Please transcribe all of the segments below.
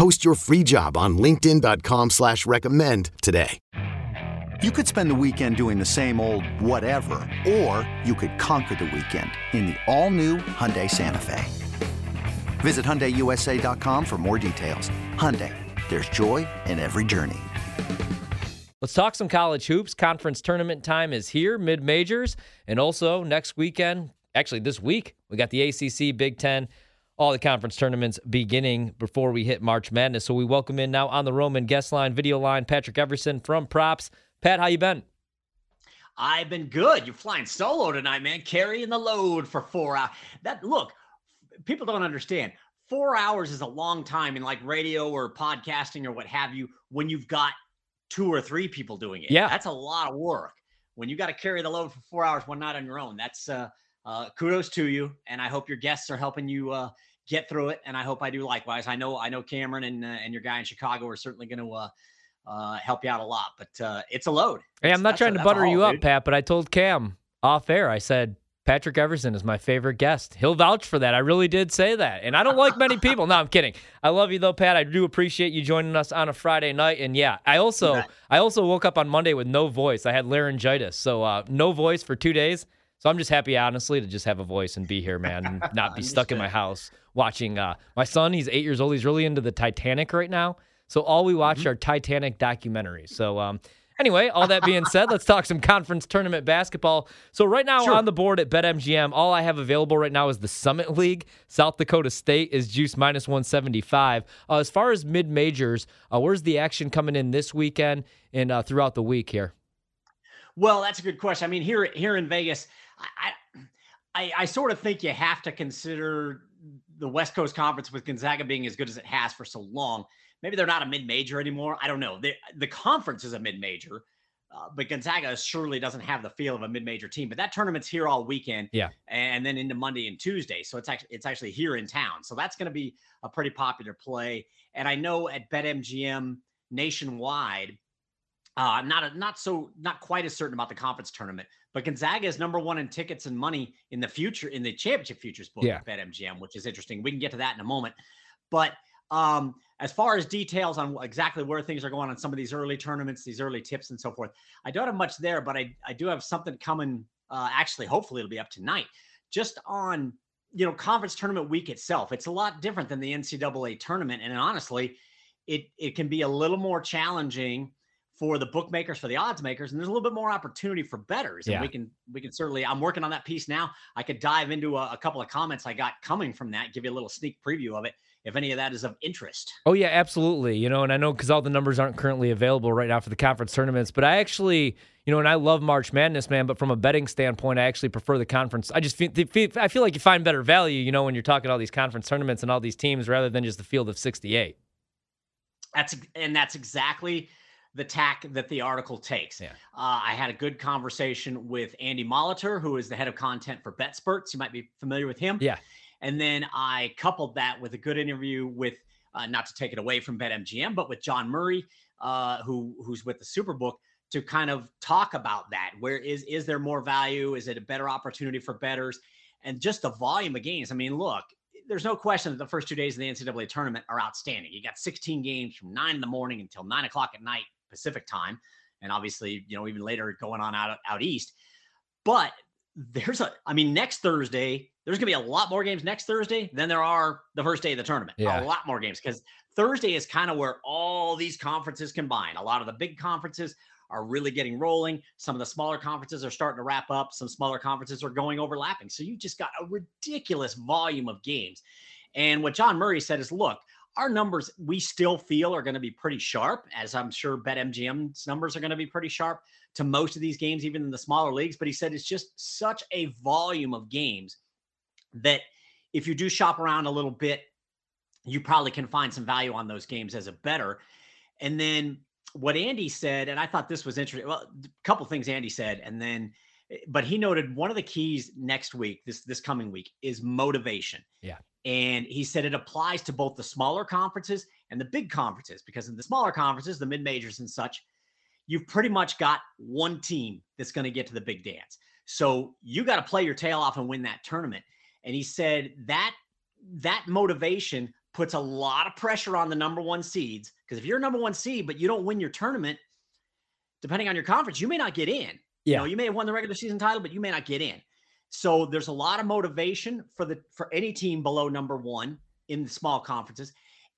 Post your free job on LinkedIn.com slash recommend today. You could spend the weekend doing the same old whatever, or you could conquer the weekend in the all-new Hyundai Santa Fe. Visit HyundaiUSA.com for more details. Hyundai, there's joy in every journey. Let's talk some college hoops. Conference tournament time is here, mid majors, and also next weekend, actually this week, we got the ACC, Big Ten, all the conference tournaments beginning before we hit March Madness. So we welcome in now on the Roman guest line, video line, Patrick Everson from Props. Pat, how you been? I've been good. You're flying solo tonight, man. Carrying the load for four hours. That look, people don't understand. Four hours is a long time in like radio or podcasting or what have you when you've got two or three people doing it. Yeah. That's a lot of work. When you got to carry the load for four hours one night on your own, that's uh, uh, kudos to you. And I hope your guests are helping you uh, get through it. And I hope I do likewise. I know I know Cameron and uh, and your guy in Chicago are certainly going to uh, uh, help you out a lot, but uh, it's a load. Hey, I'm not That's trying to butter you haul, up, dude. Pat, but I told Cam off air, I said, Patrick Everson is my favorite guest. He'll vouch for that. I really did say that. And I don't like many people. No, I'm kidding. I love you though, Pat. I do appreciate you joining us on a Friday night. And yeah, I also. I also woke up on Monday with no voice. I had laryngitis. So uh, no voice for two days. So I'm just happy, honestly, to just have a voice and be here, man, and not be stuck in my house watching uh, my son. He's eight years old. He's really into the Titanic right now. So all we watch Mm-hmm. are Titanic documentaries. So um, anyway, all that being said, let's talk some conference tournament basketball. So right now Sure. on the board at BetMGM, all I have available right now is the Summit League. South Dakota State is juice minus 175. Uh, as far as mid majors, uh, where's the action coming in this weekend and uh, throughout the week here? Well, that's a good question. I mean, here here in Vegas, I I, I sort of think you have to consider the West Coast Conference with Gonzaga being as good as it has for so long. Maybe they're not a mid major anymore. I don't know. The the conference is a mid major, uh, but Gonzaga surely doesn't have the feel of a mid major team. But that tournament's here all weekend, Yeah. and then into Monday and Tuesday. So it's actually it's actually here in town. So that's going to be a pretty popular play. And I know at BetMGM nationwide, uh, I'm not not so not quite as certain about the conference tournament, but Gonzaga is number one in tickets and money in the future in the championship futures book Yeah. at BetMGM, which is interesting. We can get to that in a moment. But um, as far as details on exactly where things are going on some of these early tournaments, these early tips and so forth, I don't have much there, but I I do have something coming. Uh, actually, hopefully, it'll be up tonight. Just on you know conference tournament week itself, it's a lot different than the NCAA tournament, and honestly, it it can be a little more challenging for the bookmakers, for the odds makers, and there's a little bit more opportunity for betters. And Yeah. we can we can certainly. I'm working on that piece now. I could dive into a, a couple of comments I got coming from that, give you a little sneak preview of it, if any of that is of interest. Oh yeah, absolutely. You know, and I know because all the numbers aren't currently available right now for the conference tournaments, but I actually, you know, and I love March Madness, man. But from a betting standpoint, I actually prefer the conference. I just feel, feel I feel like you find better value, you know, when you're talking all these conference tournaments and all these teams rather than just the field of 68. That's and that's exactly the tack that the article takes. Yeah. Uh, I had a good conversation with Andy Molitor, who is the head of content for BetSperts. You might be familiar with him. Yeah. And then I coupled that with a good interview with, uh, not to take it away from BetMGM, but with John Murray, uh, who who's with the Superbook, to kind of talk about that. Where is is there more value? Is it a better opportunity for betters? And just the volume of games. I mean, look, there's no question that the first two days of the NCAA tournament are outstanding. You got 16 games from nine in the morning until nine o'clock at night Pacific time, and obviously, you know, even later going on out out east. But there's a, I mean, next Thursday, there's going to be a lot more games next Thursday than there are the first day of the tournament. Yeah. A lot more games because Thursday is kind of where all these conferences combine. A lot of the big conferences are really getting rolling. Some of the smaller conferences are starting to wrap up. Some smaller conferences are going overlapping. So you just got a ridiculous volume of games. And what John Murray said is, look, our numbers we still feel are going to be pretty sharp, as I'm sure BetMGM's numbers are going to be pretty sharp to most of these games, even in the smaller leagues. But he said it's just such a volume of games that if you do shop around a little bit, you probably can find some value on those games as a better. And then what Andy said, and I thought this was interesting. Well, a couple things Andy said, and then, but he noted one of the keys next week, this this coming week, is motivation. Yeah. And he said it applies to both the smaller conferences and the big conferences, because in the smaller conferences, the mid majors and such, you've pretty much got one team that's going to get to the big dance. So you got to play your tail off and win that tournament. And he said that that motivation puts a lot of pressure on the number one seeds because if you're a number one seed but you don't win your tournament, depending on your conference, you may not get in. Yeah. You know, you may have won the regular season title, but you may not get in. So there's a lot of motivation for the for any team below number one in the small conferences,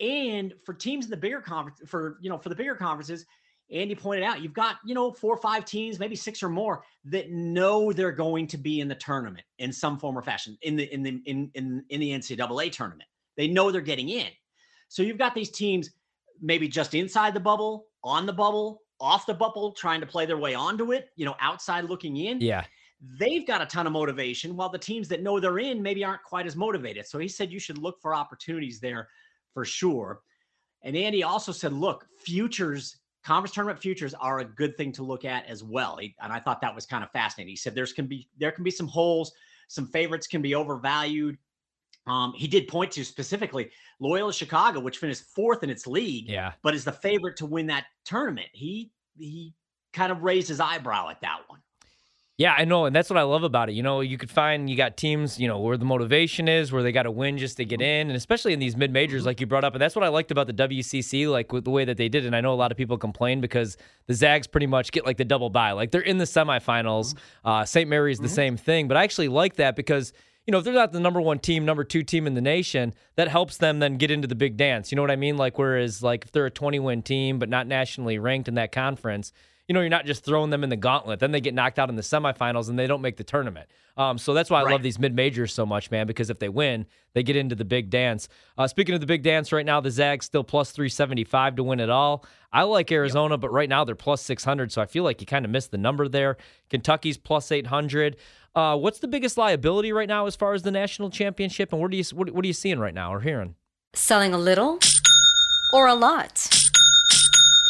and for teams in the bigger conference for you know for the bigger conferences. Andy pointed out you've got you know four or five teams, maybe six or more that know they're going to be in the tournament in some form or fashion in the in the in in, in the NCAA tournament. They know they're getting in. So you've got these teams maybe just inside the bubble, on the bubble, off the bubble, trying to play their way onto it, you know, outside looking in. Yeah. They've got a ton of motivation, while the teams that know they're in maybe aren't quite as motivated. So he said you should look for opportunities there for sure. And Andy also said, look, futures, conference tournament futures are a good thing to look at as well. and I thought that was kind of fascinating. He said there's can be there can be some holes, some favorites can be overvalued. Um, he did point to specifically Loyola Chicago, which finished fourth in its league, yeah, but is the favorite to win that tournament. He he kind of raised his eyebrow at that one. Yeah, I know, and that's what I love about it. You know, you could find you got teams, you know, where the motivation is, where they got to win just to get mm-hmm. in, and especially in these mid majors, mm-hmm. like you brought up, and that's what I liked about the WCC, like with the way that they did. And I know a lot of people complain because the Zags pretty much get like the double bye, like they're in the semifinals. Mm-hmm. Uh, St. Mary's the same thing, but I actually like that because you know, if they're not the number one team, number two team in the nation, that helps them then get into the big dance. You know what I mean? Like, whereas, like, if they're a 20 win team, but not nationally ranked in that conference, you know, you're not just throwing them in the gauntlet. Then they get knocked out in the semifinals and they don't make the tournament. Um, so that's why I right. love these mid majors so much, man, because if they win, they get into the big dance. Uh, speaking of the big dance right now, the Zags still plus 375 to win it all. I like Arizona, yep. but right now they're plus 600. So I feel like you kind of missed the number there. Kentucky's plus 800. Uh, what's the biggest liability right now as far as the national championship, and what do you what, what are you seeing right now or hearing? Selling a little or a lot.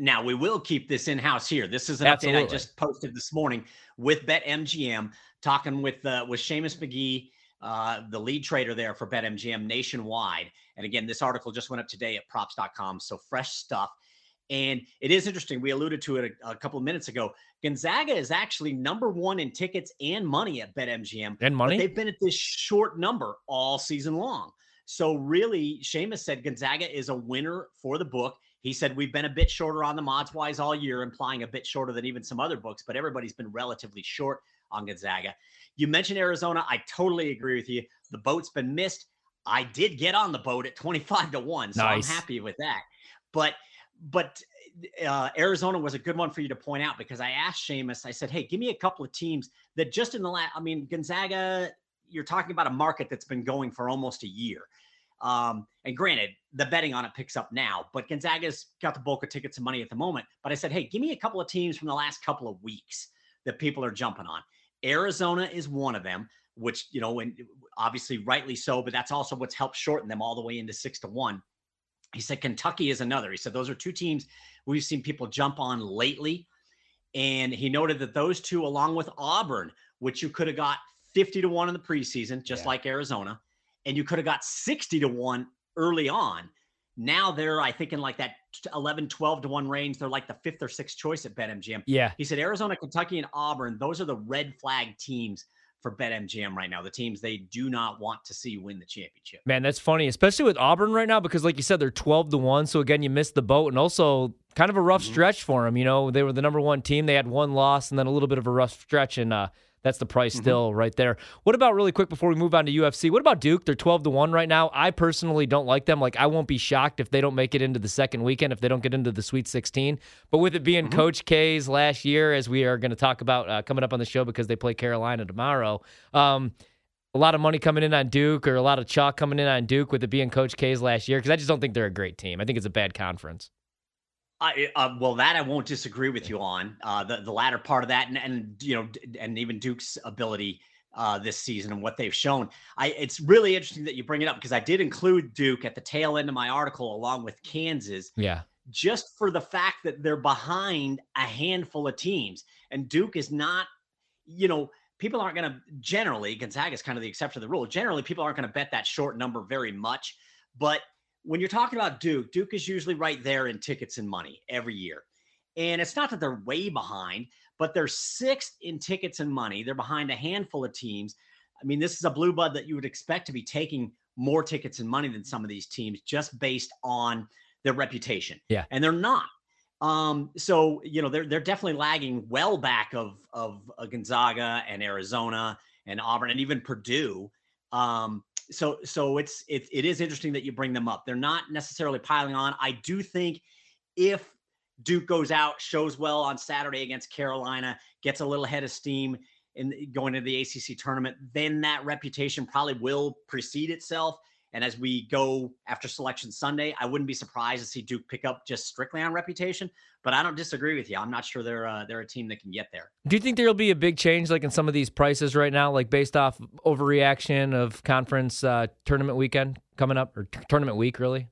Now we will keep this in house here. This is an Absolutely. update I just posted this morning with BetMGM, talking with uh, with Seamus Magee, uh, the lead trader there for BetMGM nationwide. And again, this article just went up today at props.com. So fresh stuff. And it is interesting. We alluded to it a, a couple of minutes ago. Gonzaga is actually number one in tickets and money at BetMGM. And money? But they've been at this short number all season long. So really, Seamus said Gonzaga is a winner for the book. He said we've been a bit shorter on the mods wise all year, implying a bit shorter than even some other books, but everybody's been relatively short on Gonzaga. You mentioned Arizona. I totally agree with you. The boat's been missed. I did get on the boat at 25 to 1, so Nice. I'm happy with that. But but uh, Arizona was a good one for you to point out because I asked Seamus, I said, hey, give me a couple of teams that just in the last, I mean, Gonzaga, you're talking about a market that's been going for almost a year. Um, and granted, the betting on it picks up now, but Gonzaga's got the bulk of tickets and money at the moment. But I said, hey, give me a couple of teams from the last couple of weeks that people are jumping on. Arizona is one of them, which, you know, and obviously rightly so, but that's also what's helped shorten them all the way into six to one. He said Kentucky is another. He said those are two teams we've seen people jump on lately. And he noted that those two, along with Auburn, which you could have got 50 to 1 in the preseason, just Yeah. like Arizona, and you could have got 60 to 1 early on. Now they're, I think, in like that 11, 12 to 1 range. They're like the fifth or sixth choice at BetMGM. Yeah. He said Arizona, Kentucky, and Auburn, those are the red flag teams for BetMGM right now. The teams they do not want to see win the championship. Man, that's funny, especially with Auburn right now, because like you said, they're twelve to one. So again, you missed the boat, and also kind of a rough Mm-hmm. stretch for them. You know, they were the number one team. They had one loss, and then a little bit of a rough stretch, and uh, that's the price Mm-hmm. still right there. What about really quick before we move on to UFC? What about Duke? They're twelve to one right now. I personally don't like them. Like I won't be shocked if they don't make it into the second weekend, if they don't get into the Sweet Sixteen. But with it being Mm-hmm. Coach K's last year, as we are going to talk about uh, coming up on the show because they play Carolina tomorrow. Um, a lot of money coming in on Duke or a lot of chalk coming in on Duke with it being Coach K's last year because I just don't think they're a great team. I think it's a bad conference. I, uh, well, that I won't disagree with you on uh, the the latter part of that, and and you know, and even Duke's ability uh, this season and what they've shown. I it's really interesting that you bring it up because I did include Duke at the tail end of my article along with Kansas, Yeah. just for the fact that they're behind a handful of teams, and Duke is not, you know. People aren't going to generally, Gonzaga is kind of the exception to the rule. Generally, people aren't going to bet that short number very much. But when you're talking about Duke, Duke is usually right there in tickets and money every year. And it's not that they're way behind, but they're sixth in tickets and money. They're behind a handful of teams. I mean, this is a blue blood that you would expect to be taking more tickets and money than some of these teams just based on their reputation. Yeah. And they're not. Um, so you know, they're they're definitely lagging well back of of uh, Gonzaga and Arizona and Auburn and even Purdue. Um, so so it's it, it is interesting that you bring them up. They're not necessarily piling on. I do think if Duke goes out, shows well on Saturday against Carolina, gets a little head of steam in going into the ACC tournament, then that reputation probably will precede itself. And as we go after selection Sunday, I wouldn't be surprised to see Duke pick up just strictly on reputation. But I don't disagree with you. I'm not sure they're uh, they're a team that can get there. Do you think there'll be a big change like in some of these prices right now, like based off overreaction of conference uh, tournament weekend coming up or t- tournament week, really?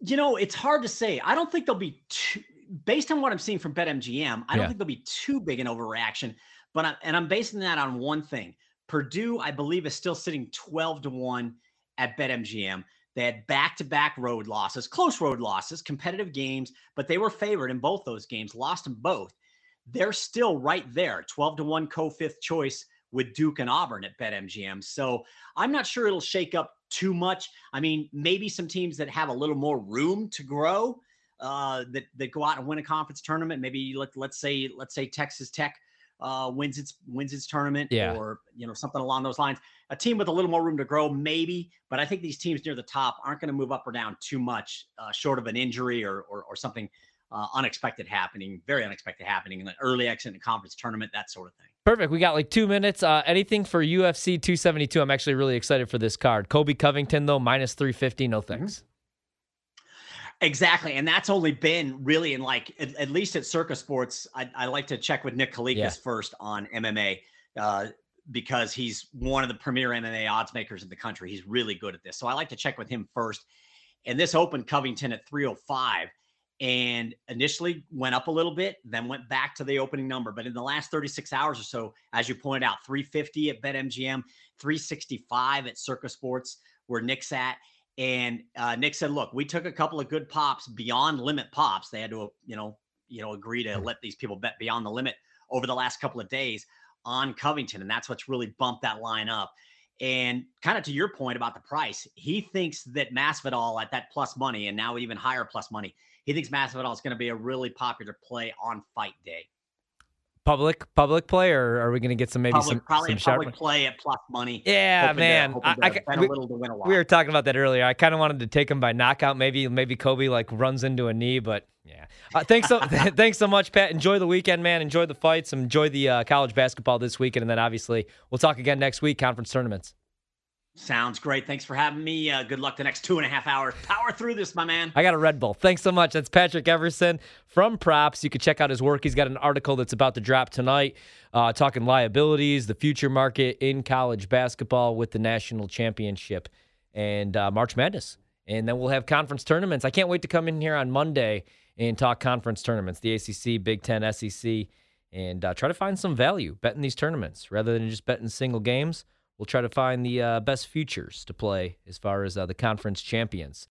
You know, it's hard to say. I don't think there'll be too, based on what I'm seeing from BetMGM. I don't Yeah. think there'll be too big an overreaction. But I, and I'm basing that on one thing. Purdue, I believe, is still sitting 12 to one at BetMGM. They had back-to-back road losses, close road losses, competitive games, but they were favored in both those games, lost them both. They're still right there, 12 to 1 co-fifth choice with Duke and Auburn at BetMGM. So I'm not sure it'll shake up too much. I mean, maybe some teams that have a little more room to grow uh, that that go out and win a conference tournament. Maybe let let's say let's say Texas Tech uh, wins its wins its tournament, Yeah. or you know something along those lines. A team with a little more room to grow, maybe. But I think these teams near the top aren't going to move up or down too much, uh, short of an injury or or, or something uh, unexpected happening, very unexpected happening, in an early exit in the conference tournament, that sort of thing. Perfect. We got like two minutes. Uh, anything for UFC 272? I'm actually really excited for this card. Colby Covington, though, minus 350. No mm-hmm. thanks. Mm-hmm. Exactly. And that's only been really in like, at, at least at Circa Sports, I, I, like to check with Nick Kalikas yeah. first on MMA uh, because he's one of the premier MMA odds makers in the country. He's really good at this. So I like to check with him first. And this opened Covington at 305 and initially went up a little bit, then went back to the opening number. But in the last 36 hours or so, as you pointed out, 350 at BetMGM, 365 at Circa Sports, where Nick's at. And uh, Nick said, "Look, we took a couple of good pops beyond limit pops. They had to, you know, you know, agree to let these people bet beyond the limit over the last couple of days on Covington, and that's what's really bumped that line up." And kind of to your point about the price, he thinks that Masvidal at that plus money, and now even higher plus money, he thinks Masvidal is going to be a really popular play on fight day. Public public play, or are we going to get some maybe public, some probably some public play at plus money? Yeah, man. To, I, I, we, we, were talking about that earlier. I kind of wanted to take him by knockout. Maybe maybe Colby like runs into a knee, but yeah. Uh, thanks so thanks so much, Pat. Enjoy the weekend, man. Enjoy the fights. Enjoy the uh, college basketball this weekend, and then obviously we'll talk again next week. Conference tournaments. Sounds great. Thanks for having me. Uh, good luck the next two and a half hours. Power through this, my man. I got a Red Bull. Thanks so much. That's Patrick Everson from Props. You can check out his work. He's got an article that's about to drop tonight, uh, talking liabilities, the future market in college basketball with the national championship and uh, March Madness. And then we'll have conference tournaments. I can't wait to come in here on Monday and talk conference tournaments, the ACC, Big Ten, SEC, and uh, try to find some value betting these tournaments rather than just betting single games. We'll try to find the uh, best futures to play as far as uh, the conference champions.